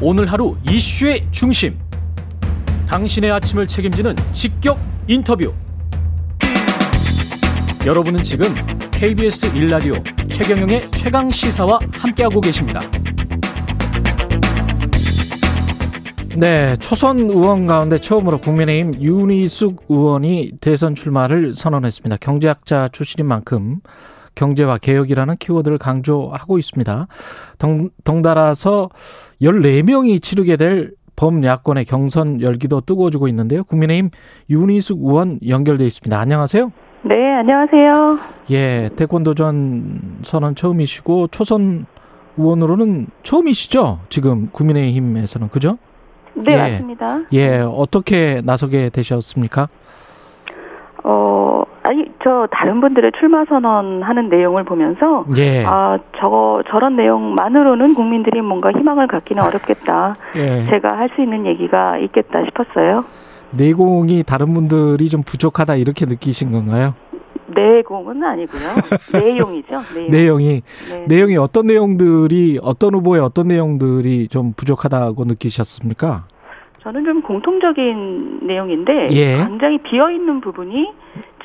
오늘 하루 이슈의 중심. 당신의 아침을 책임지는 직격 인터뷰. 여러분은 지금 KBS 일라디오 최경영의 최강 시사와 함께하고 계십니다. 네, 초선 의원 가운데 처음으로 국민의힘 윤희숙 의원이 대선 출마를 선언했습니다. 경제학자 출신인 만큼 경제와 개혁이라는 키워드를 강조하고 있습니다. 덩, 덩달아서 14명이 치르게 될 범야권의 경선 열기도 뜨거워지고 있는데요. 국민의힘 윤희숙 의원 연결돼 있습니다. 안녕하세요. 네, 안녕하세요. 예, 태권도전 선언 처음이시고 초선 의원으로는 처음이시죠? 지금 국민의힘에서는 그죠? 네, 예. 맞습니다. 예, 어떻게 나서게 되셨습니까? 어, 아니, 저 다른 분들의 출마 선언하는 내용을 보면서 예. 아, 저거 저런 내용만으로는 국민들이 뭔가 희망을 갖기는 어렵겠다. 예. 제가 할 수 있는 얘기가 있겠다 싶었어요. 내공이 다른 분들이 좀 부족하다 이렇게 느끼신 건가요? 내공은 아니고요. 내용이죠. 내용. 내용이 네. 내용이 어떤 내용들이 어떤 후보의 어떤 내용들이 좀 부족하다고 느끼셨습니까? 저는 좀 공통적인 내용인데 예. 굉장히 비어 있는 부분이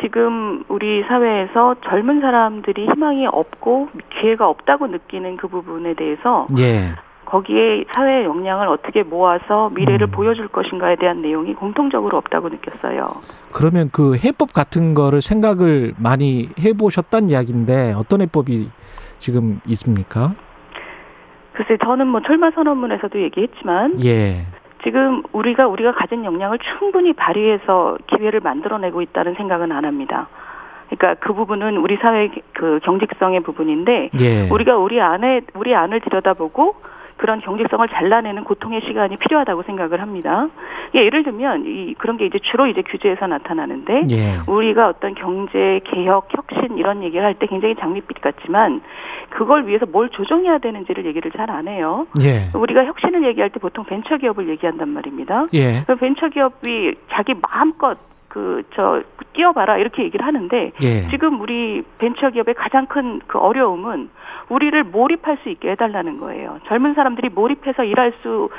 지금 우리 사회에서 젊은 사람들이 희망이 없고 기회가 없다고 느끼는 그 부분에 대해서 예. 거기에 사회의 역량을 어떻게 모아서 미래를 음. 보여줄 것인가에 대한 내용이 공통적으로 없다고 느꼈어요. 그러면 그 해법 같은 거를 생각을 많이 해보셨단 이야기인데 어떤 해법이 지금 있습니까? 글쎄 저는 뭐 출마 선언문에서도 얘기했지만 예. 지금 우리가 우리가 가진 역량을 충분히 발휘해서 기회를 만들어내고 있다는 생각은 안 합니다. 그러니까 그 부분은 우리 사회 그 경직성의 부분인데 예. 우리가 우리 안에 우리 안을 들여다보고 그런 경직성을 잘라내는 고통의 시간이 필요하다고 생각을 합니다. 예, 예를 들면 이 그런 게 이제 주로 이제 규제에서 나타나는데 예. 우리가 어떤 경제 개혁 혁신 이런 얘기를 할 때 굉장히 장밋빛 같지만 그걸 위해서 뭘 조정해야 되는지를 얘기를 잘 안 해요. 예. 우리가 혁신을 얘기할 때 보통 벤처 기업을 얘기한단 말입니다. 예. 그 벤처 기업이 자기 마음껏 그 저 뛰어봐라 이렇게 얘기를 하는데 예. 지금 우리 벤처 기업의 가장 큰 그 어려움은 우리를 몰입할 수 있게 해달라는 거예요. 젊은 사람들이 몰입해서 일할 수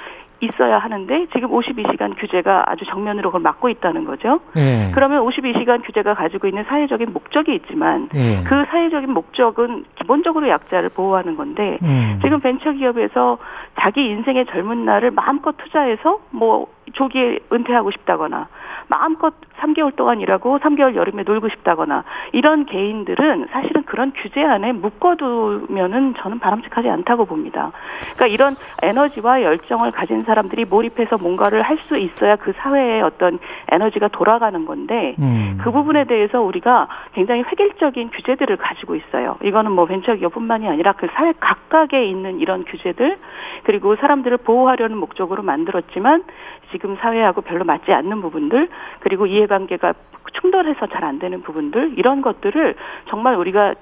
있어야 하는데 지금 52시간 규제가 아주 정면으로 그걸 막고 있다는 거죠. 예. 그러면 52시간 규제가 가지고 있는 사회적인 목적이 있지만 예. 그 사회적인 목적은 기본적으로 약자를 보호하는 건데 음. 지금 벤처기업에서 자기 인생의 젊은 날을 마음껏 투자해서 뭐 조기에 은퇴하고 싶다거나 마음껏 3개월 동안 일하고 3개월 여름에 놀고 싶다거나 이런 개인들은 사실은 그런 규제 안에 묶어두면은 저는 바람직하지 않다고 봅니다. 그러니까 이런 에너지와 열정을 가진 사람들이 몰입해서 뭔가를 할 수 있어야 그 사회의 어떤 에너지가 돌아가는 건데 음. 그 부분에 대해서 우리가 굉장히 획일적인 규제들을 가지고 있어요. 이거는 뭐 벤처기업뿐만이 아니라 그 사회 각각에 있는 이런 규제들 그리고 사람들을 보호하려는 목적으로 만들었지만 지금 사회하고 별로 맞지 않는 부분들 그리고 이해 관계가 충돌해서 잘 안 되는 부분들 이런 것들을 정말 우리가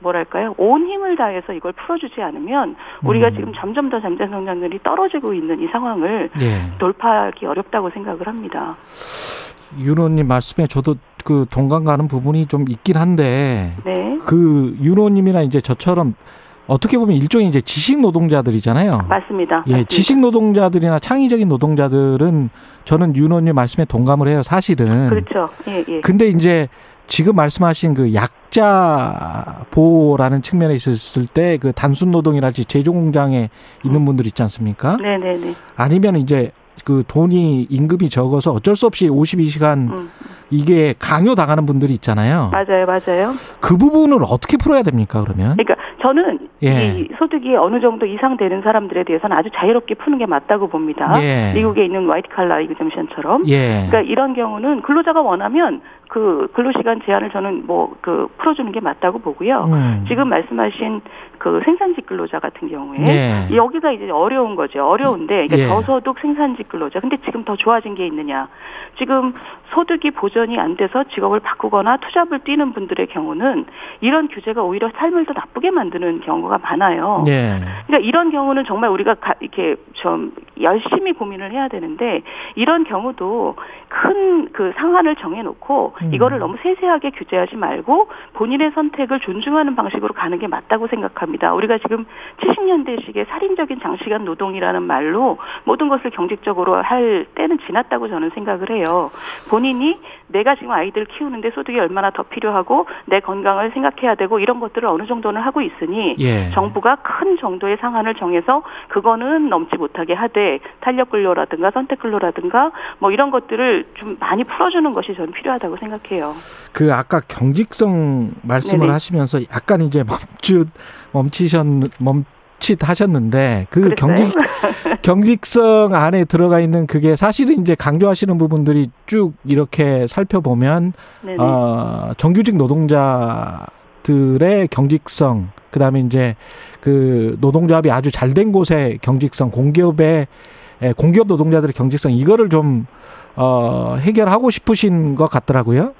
뭐랄까요 온 힘을 다해서 이걸 풀어주지 않으면 우리가 음. 지금 점점 더 잠재 성장률이 떨어지고 있는 이 상황을 예. 돌파하기 어렵다고 생각을 합니다. 윤호님 말씀에 저도 그 동감 가는 부분이 좀 있긴 한데 네. 그 윤호님이나 이제 저처럼 어떻게 보면 일종의 이제 지식 노동자들이잖아요. 맞습니다. 예, 맞습니다. 지식 노동자들이나 창의적인 노동자들은 저는 윤호님 말씀에 동감을 해요. 사실은. 그렇죠. 예, 예. 근데 이제 지금 말씀하신 그 약자 보호라는 측면에 있었을 때 그 단순 노동이랄지 제조 공장에 있는 분들 있지 않습니까? 네, 네, 네. 아니면 이제 그 돈이 임금이 적어서 어쩔 수 없이 52시간 음. 이게 강요 당하는 분들이 있잖아요. 맞아요, 맞아요. 그 부분을 어떻게 풀어야 됩니까, 그러면? 그러니까 저는 예. 이 소득이 어느 정도 이상 되는 사람들에 대해서는 아주 자유롭게 푸는 게 맞다고 봅니다. 예. 미국에 있는 화이트 칼라 이그점션처럼. 예. 그러니까 이런 경우는 근로자가 원하면 그 근로시간 제한을 저는 뭐 그 풀어주는 게 맞다고 보고요. 음. 지금 말씀하신 그 생산직 근로자 같은 경우에 예. 여기가 이제 어려운 거죠. 어려운데 그러니까 예. 저소득 생산직 근로자. 근데 지금 더 좋아진 게 있느냐? 지금 소득이 보전이 안 돼서 직업을 바꾸거나 투잡을 뛰는 분들의 경우는 이런 규제가 오히려 삶을 더 나쁘게 만드는 경우가 많아요. 예. 그러니까 이런 경우는 정말 우리가 가, 이렇게 좀 열심히 고민을 해야 되는데 이런 경우도 큰 그 상한을 정해놓고 음. 이거를 너무 세세하게 규제하지 말고 본인의 선택을 존중하는 방식으로 가는 게 맞다고 생각합니다. 우리가 지금 70년대식의 살인적인 장시간 노동이라는 말로 모든 것을 경직적으로 할 때는 지났다고 저는 생각을 해요. 본인이 내가 지금 아이들 키우는데 소득이 얼마나 더 필요하고 내 건강을 생각해야 되고 이런 것들을 어느 정도는 하고 있으니 예. 정부가 큰 정도의 상한을 정해서 그거는 넘지 못하게 하되 탄력 근로라든가 선택 근로라든가 뭐 이런 것들을 좀 많이 풀어주는 것이 저는 필요하다고 생각해요. 그 아까 경직성 말씀을 네네. 하시면서 약간 이제 멈추 멈추셨 멈 하셨는데 그 경직 경직성 안에 들어가 있는 그게 사실은 이제 강조하시는 부분들이 쭉 이렇게 살펴보면 네네. 어 정규직 노동자들의 경직성 그다음에 이제 그 노동조합이 아주 잘 된 곳의 경직성 공기업의 공기업 노동자들의 경직성 이거를 좀 어, 해결하고 싶으신 것 같더라고요.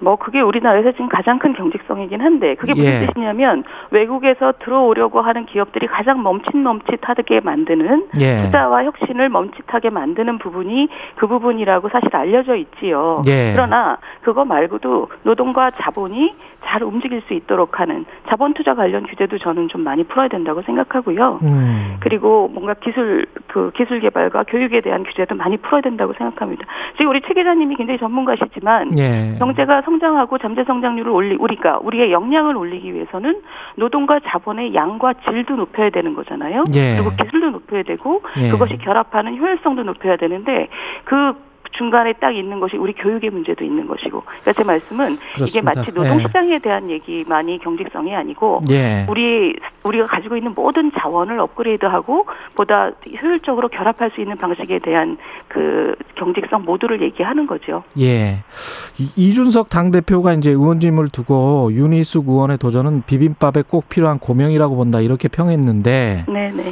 뭐 그게 우리나라에서 지금 가장 큰 경직성이긴 한데 그게 무슨 예. 뜻이냐면 외국에서 들어오려고 하는 기업들이 가장 멈칫멈칫하게 만드는 예. 투자와 혁신을 멈칫하게 만드는 부분이 그 부분이라고 사실 알려져 있지요. 예. 그러나 그거 말고도 노동과 자본이 잘 움직일 수 있도록 하는 자본 투자 관련 규제도 저는 좀 많이 풀어야 된다고 생각하고요. 음. 그리고 뭔가 기술 그 기술 개발과 교육에 대한 규제도 많이 풀어야 된다고 생각합니다. 지금 우리 최 기자님이 굉장히 전문가시지만 예. 경제가 성장하고 잠재 성장률을 올리 우리가 우리의 역량을 올리기 위해서는 노동과 자본의 양과 질도 높여야 되는 거잖아요. 예. 그리고 기술도 높여야 되고 예. 그것이 결합하는 효율성도 높여야 되는데 그 중간에 딱 있는 것이 우리 교육의 문제도 있는 것이고. 그러니까 제 말씀은 그렇습니다. 이게 마치 노동 시장에 예. 대한 얘기만이 경직성이 아니고 예. 우리 우리가 가지고 있는 모든 자원을 업그레이드하고 보다 효율적으로 결합할 수 있는 방식에 대한 그 경직성 모두를 얘기하는 거죠. 예. 이준석 당 대표가 이제 의원님을 두고 윤희숙 의원의 도전은 비빔밥에 꼭 필요한 고명이라고 본다 이렇게 평했는데. 네, 네.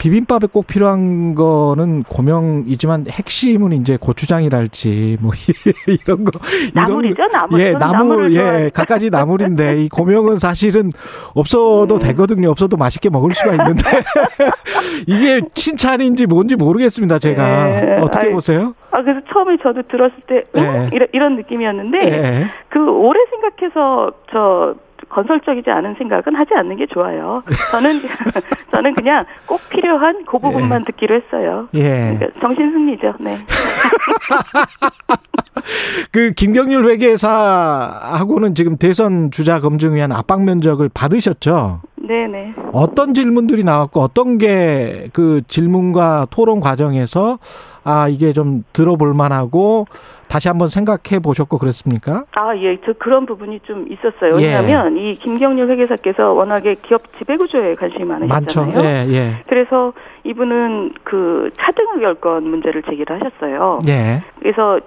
비빔밥에 꼭 필요한 거는 고명이지만 핵심은 이제 고추장이랄지 뭐 이런 거 나물이죠 나물 예 나물 예 갖가지 나물인데 이 고명은 사실은 없어도 네. 되거든요 없어도 맛있게 먹을 수가 있는데 이게 칭찬인지 뭔지 모르겠습니다 제가 네. 어떻게 아이, 보세요? 아 그래서 처음에 저도 들었을 때 응? 네. 이런, 이런 느낌이었는데 네. 그 오래 생각해서 저 건설적이지 않은 생각은 하지 않는 게 좋아요. 저는 저는 그냥 꼭 필요한 그 부분만 예. 듣기로 했어요. 예. 그러니까 정신 승리죠. 네. 그 김경률 회계사하고는 지금 대선 주자 검증 위한 압박 면적을 받으셨죠? 네네. 어떤 질문들이 나왔고 어떤 게 그 질문과 토론 과정에서 아 이게 좀 들어볼 만하고 다시 한번 생각해 보셨고 그랬습니까? 아 예, 저 그런 부분이 좀 있었어요. 왜냐하면 예. 이 김경률 회계사께서 워낙에 기업 지배구조에 관심이 많으셨잖아요. 많죠. 예, 예. 그래서 이분은 그 차등 의 결권 문제를 제기를 하셨어요. 예. 그래서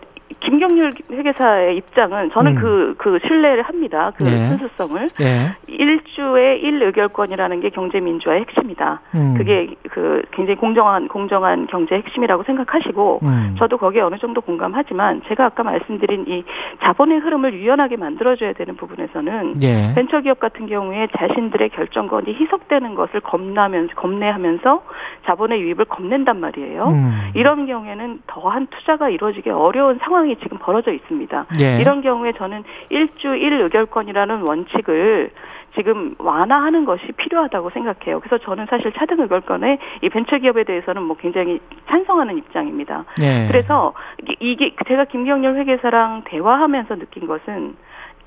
김경률 회계사의 입장은 저는 그그 음. 그 신뢰를 합니다. 그 예. 순수성을 예. 일주의 일 의결권이라는 게 경제 민주화의 핵심이다. 음. 그게 그 굉장히 공정한 공정한 경제 핵심이라고 생각하시고 음. 저도 거기에 어느 정도 공감하지만 제가 아까 말씀드린 이 자본의 흐름을 유연하게 만들어줘야 되는 부분에서는 예. 벤처기업 같은 경우에 자신들의 결정권이 희석되는 것을 겁나면서 겁내하면서 자본의 유입을 겁낸단 말이에요. 음. 이런 경우에는 더한 투자가 이루어지기 어려운 상황이 상황이 지금 벌어져 있습니다. 예. 이런 경우에 저는 일주 일 의결권이라는 원칙을 지금 완화하는 것이 필요하다고 생각해요. 그래서 저는 사실 차등 의결권에 이 벤처기업에 대해서는 뭐 굉장히 찬성하는 입장입니다. 예. 그래서 이게 제가 김경렬 회계사랑 대화하면서 느낀 것은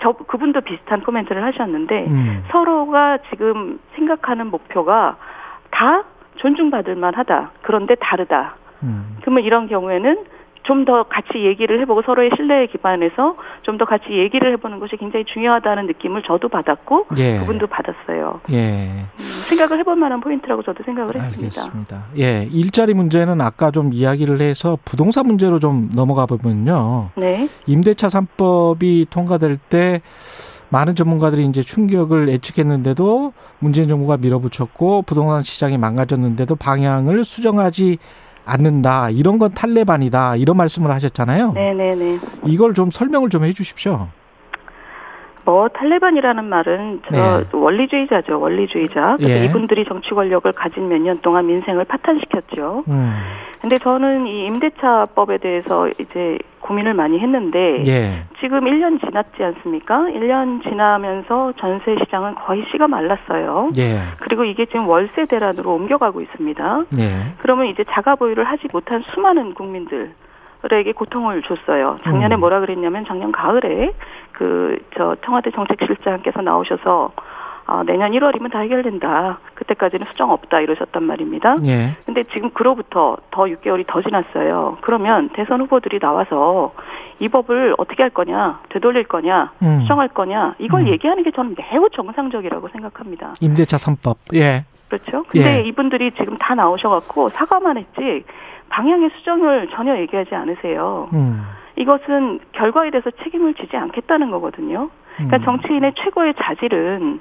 저 그분도 비슷한 코멘트를 하셨는데 음. 서로가 지금 생각하는 목표가 다 존중받을 만하다. 그런데 다르다. 음. 그러면 이런 경우에는 좀 더 같이 얘기를 해보고 서로의 신뢰에 기반해서 좀 더 같이 얘기를 해보는 것이 굉장히 중요하다는 느낌을 저도 받았고 예. 그분도 받았어요. 예. 음, 생각을 해볼 만한 포인트라고 저도 생각을 했습니다. 알겠습니다. 예, 일자리 문제는 아까 좀 이야기를 해서 부동산 문제로 좀 넘어가 보면요. 네. 임대차 3법이 통과될 때 많은 전문가들이 이제 충격을 예측했는데도 문재인 정부가 밀어붙였고 부동산 시장이 망가졌는데도 방향을 수정하지 않는다. 이런 건 탈레반이다. 이런 말씀을 하셨잖아요. 네네네. 이걸 좀 설명을 좀 해주십시오. 뭐 탈레반이라는 말은 저 네. 원리주의자죠 원리주의자 그래서 예. 이분들이 정치 권력을 가진 몇 년 동안 민생을 파탄시켰죠. 음. 근데 저는 이 임대차법에 대해서 이제 고민을 많이 했는데 예. 지금 1년 지났지 않습니까? 1년 지나면서 전세 시장은 거의 씨가 말랐어요. 예. 그리고 이게 지금 월세 대란으로 옮겨가고 있습니다. 예. 그러면 이제 자가 보유를 하지 못한 수많은 국민들 에게 고통을 줬어요. 작년에 음. 뭐라 그랬냐면 작년 가을에 그 저 청와대 정책실장께서 나오셔서 아, 내년 1월이면 다 해결된다. 그때까지는 수정 없다 이러셨단 말입니다. 예. 근데 지금 그로부터 더 6개월이 더 지났어요. 그러면 대선 후보들이 나와서 이 법을 어떻게 할 거냐, 되돌릴 거냐, 음. 수정할 거냐, 이걸 음. 얘기하는 게 저는 매우 정상적이라고 생각합니다. 임대차 3법. 예. 그렇죠? 근데 예. 이분들이 지금 다 나오셔갖고 사과만 했지 방향의 수정을 전혀 얘기하지 않으세요. 음. 이것은 결과에 대해서 책임을 지지 않겠다는 거거든요. 그러니까 음. 정치인의 최고의 자질은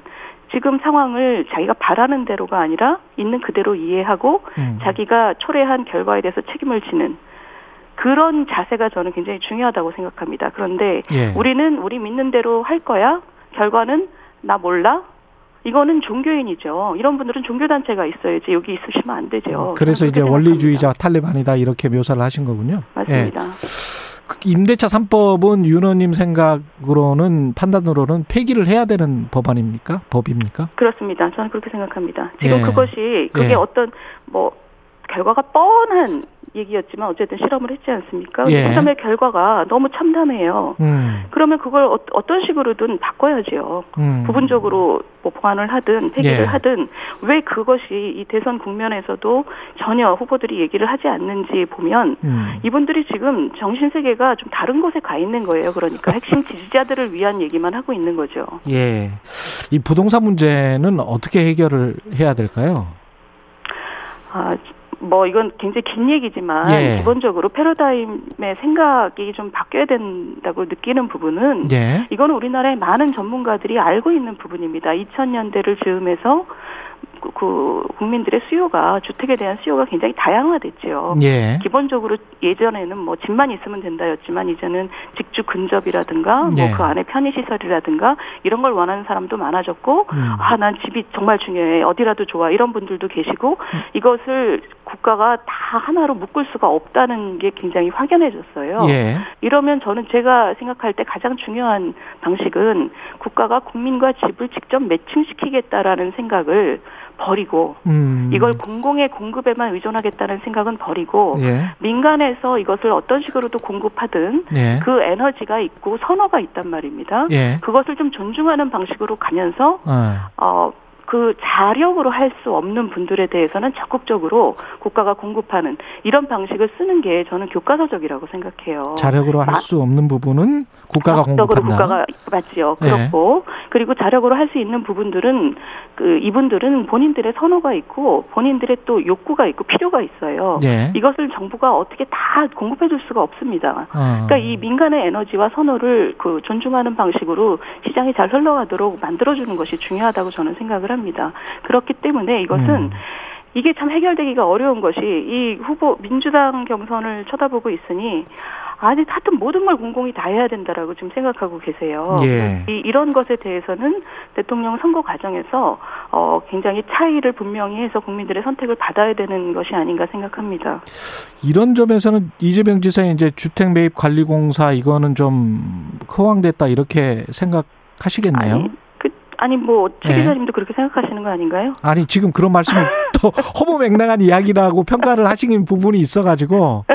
지금 상황을 자기가 바라는 대로가 아니라 있는 그대로 이해하고 음. 자기가 초래한 결과에 대해서 책임을 지는 그런 자세가 저는 굉장히 중요하다고 생각합니다. 그런데 예. 우리는 우리 믿는 대로 할 거야. 결과는 나 몰라. 이거는 종교인이죠. 이런 분들은 종교단체가 있어야지 여기 있으시면 안 되죠. 그래서 이제 원리주의자 탈레반이다 이렇게 묘사를 하신 거군요. 예. 맞습니다. 그 임대차 3법은 윤호님 생각으로는 판단으로는 폐기를 해야 되는 법안입니까? 법입니까? 그렇습니다. 저는 그렇게 생각합니다. 지금 예. 그것이 그게 예. 어떤 뭐 결과가 뻔한 얘기였지만 어쨌든 실험을 했지 않습니까? 예. 실험의 결과가 너무 참담해요. 음. 그러면 그걸 어, 떤 식으로든 바꿔야지요. 음. 부분적으로 뭐 보완을 하든 폐기를 예. 하든 왜 그것이 이 대선 국면에서도 전혀 후보들이 얘기를 하지 않는지 보면 음. 이분들이 지금 정신 세계가 좀 다른 곳에 가 있는 거예요. 그러니까 핵심 지지자들을 위한 얘기만 하고 있는 거죠. 예. 이 부동산 문제는 어떻게 해결을 해야 될까요? 아, 뭐 이건 굉장히 긴 얘기지만 예. 기본적으로 패러다임의 생각이 좀 바뀌어야 된다고 느끼는 부분은 예. 이거는 우리나라의 많은 전문가들이 알고 있는 부분입니다. 2000년대를 즈음해서 그, 그 국민들의 수요가 주택에 대한 수요가 굉장히 다양화됐죠. 예. 기본적으로 예전에는 뭐 집만 있으면 된다였지만 이제는 직주 근접이라든가 예. 뭐그 안에 편의 시설이라든가 이런 걸 원하는 사람도 많아졌고 음. 아난 집이 정말 중요해 어디라도 좋아 이런 분들도 계시고 음. 이것을 국가가 다 하나로 묶을 수가 없다는 게 굉장히 확연해졌어요. 예. 이러면 저는 제가 생각할 때 가장 중요한 방식은 국가가 국민과 집을 직접 매칭시키겠다라는 생각을 버리고 음. 이걸 공공의 공급에만 의존하겠다는 생각은 버리고 예. 민간에서 이것을 어떤 식으로도 공급하든 예. 그 에너지가 있고 선호가 있단 말입니다. 예. 그것을 좀 존중하는 방식으로 가면서 어. 어, 그 자력으로 할 수 없는 분들에 대해서는 적극적으로 국가가 공급하는 이런 방식을 쓰는 게 저는 교과서적이라고 생각해요. 자력으로 할 마- 수 없는 부분은 국가가 공급한다. 국가가 맞지요. 예. 그렇고 그리고 자력으로 할 수 있는 부분들은 그 이분들은 본인들의 선호가 있고 본인들의 또 욕구가 있고 필요가 있어요. 예. 이것을 정부가 어떻게 다 공급해 줄 수가 없습니다. 어. 그러니까 이 민간의 에너지와 선호를 그 존중하는 방식으로 시장이 잘 흘러가도록 만들어 주는 것이 중요하다고 저는 생각을 합니다. 그렇기 때문에 이것은 음. 이게 참 해결되기가 어려운 것이 이 후보 민주당 경선을 쳐다보고 있으니 아니 하여튼 모든 걸 공공이 다 해야 된다라고 지금 생각하고 계세요. 예. 이, 이런 것에 대해서는 대통령 선거 과정에서 어, 굉장히 차이를 분명히 해서 국민들의 선택을 받아야 되는 것이 아닌가 생각합니다. 이런 점에서는 이재명 지사의 이제 주택 매입 관리 공사 이거는 좀 허황됐다 이렇게 생각 하시겠네요. 아니, 그, 아니 뭐최 예. 기자님도 그렇게 생각하시는 거 아닌가요? 아니 지금 그런 말씀을 또 허무맹랑한 이야기라고 평가를 하시는 부분이 있어가지고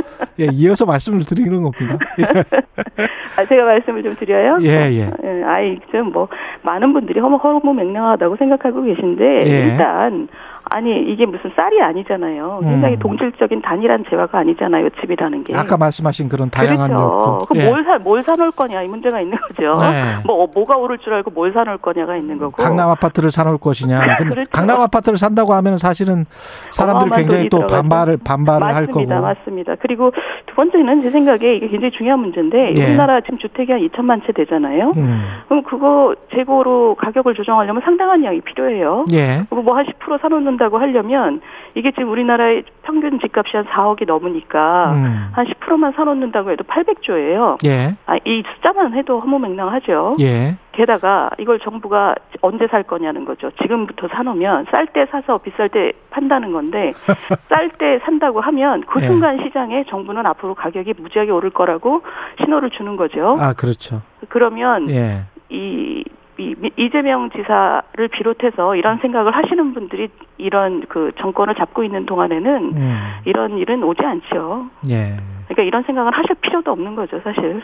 예, 이어서 말씀을 드리는 겁니다. 아, 제가 말씀을 좀 드려요. 예, 예. 예, 아이, 좀뭐 많은 분들이 허무 허무 맹랑하다고 생각하고 계신데 예. 일단 아니 이게 무슨 쌀이 아니잖아요. 굉장히 음. 동질적인 단일한 재화가 아니잖아요. 집이라는 게. 아까 말씀하신 그런 다양한 그렇죠. 그 예. 뭘 사, 뭘 사놓을 거냐 이 문제가 있는 거죠. 네. 뭐, 어, 뭐가 오를 줄 알고 뭘 사놓을 거냐가 있는 거고. 강남 아파트를 사놓을 것이냐. 그렇죠. 강남 아파트를 산다고 하면 사실은 사람들이 굉장히 또. 반발을 반발을 할 맞습니다. 거고. 맞습니다. 그리고 두 번째는 제 생각에 이게 굉장히 중요한 문제인데 예. 우리나라 지금 주택이 한 2천만 채 되잖아요. 음. 그럼 그거 재고로 가격을 조정하려면 상당한 양이 필요해요. 예. 그리고 뭐 한 10% 사놓는 사는다고 하려면 이게 지금 우리나라의 평균 집값이 한 4억이 넘으니까 음. 한 10%만 사놓는다고 해도 800조예요. 예. 아, 이 숫자만 해도 허무맹랑하죠. 예. 게다가 이걸 정부가 언제 살 거냐는 거죠. 지금부터 사놓으면 쌀 때 사서 비쌀 때 판다는 건데 쌀 때 산다고 하면 그 예. 순간 시장에 정부는 앞으로 가격이 무지하게 오를 거라고 신호를 주는 거죠. 아, 그렇죠. 그러면 예. 이, 이 이재명 지사를 비롯해서 이런 생각을 하시는 분들이 이런 그 정권을 잡고 있는 동안에는 음. 이런 일은 오지 않죠. 예. 그러니까 이런 생각을 하실 필요도 없는 거죠, 사실.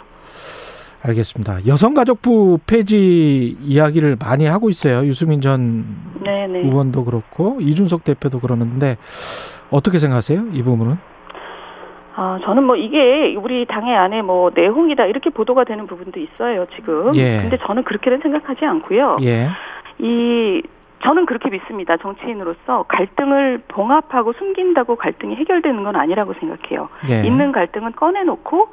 알겠습니다. 여성가족부 폐지 이야기를 많이 하고 있어요. 유승민 전 네네. 의원도 그렇고 이준석 대표도 그러는데 어떻게 생각하세요? 이 부분은? 아, 저는 뭐 이게 우리 당의 안에 뭐 내홍이다 이렇게 보도가 되는 부분도 있어요, 지금. 예. 근데 저는 그렇게는 생각하지 않고요. 예. 이 저는 그렇게 믿습니다. 정치인으로서 갈등을 봉합하고 숨긴다고 갈등이 해결되는 건 아니라고 생각해요. 예. 있는 갈등은 꺼내놓고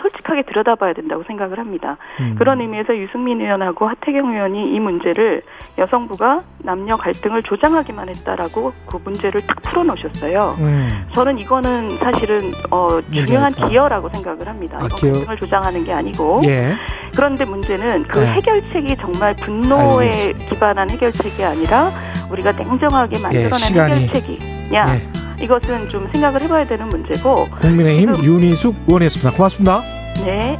솔직하게 들여다봐야 된다고 생각을 합니다. 음. 그런 의미에서 유승민 의원하고 하태경 의원이 이 문제를 여성부가 남녀 갈등을 조장하기만 했다라고 그 문제를 탁 풀어놓으셨어요. 음. 저는 이거는 사실은 어, 중요한. 기여라고 생각을 합니다. 아, 이건. 갈등을 조장하는 게 아니고 예. 그런데 문제는 그 네. 해결책이 정말 분노에 알겠습니다. 기반한 해결책이 아니라 우리가 냉정하게 만들어낸 예. 해결책이냐 예. 이것은 좀 생각을 해봐야 되는 문제고 국민의힘 윤희숙 의원이었습니다. 고맙습니다. 네.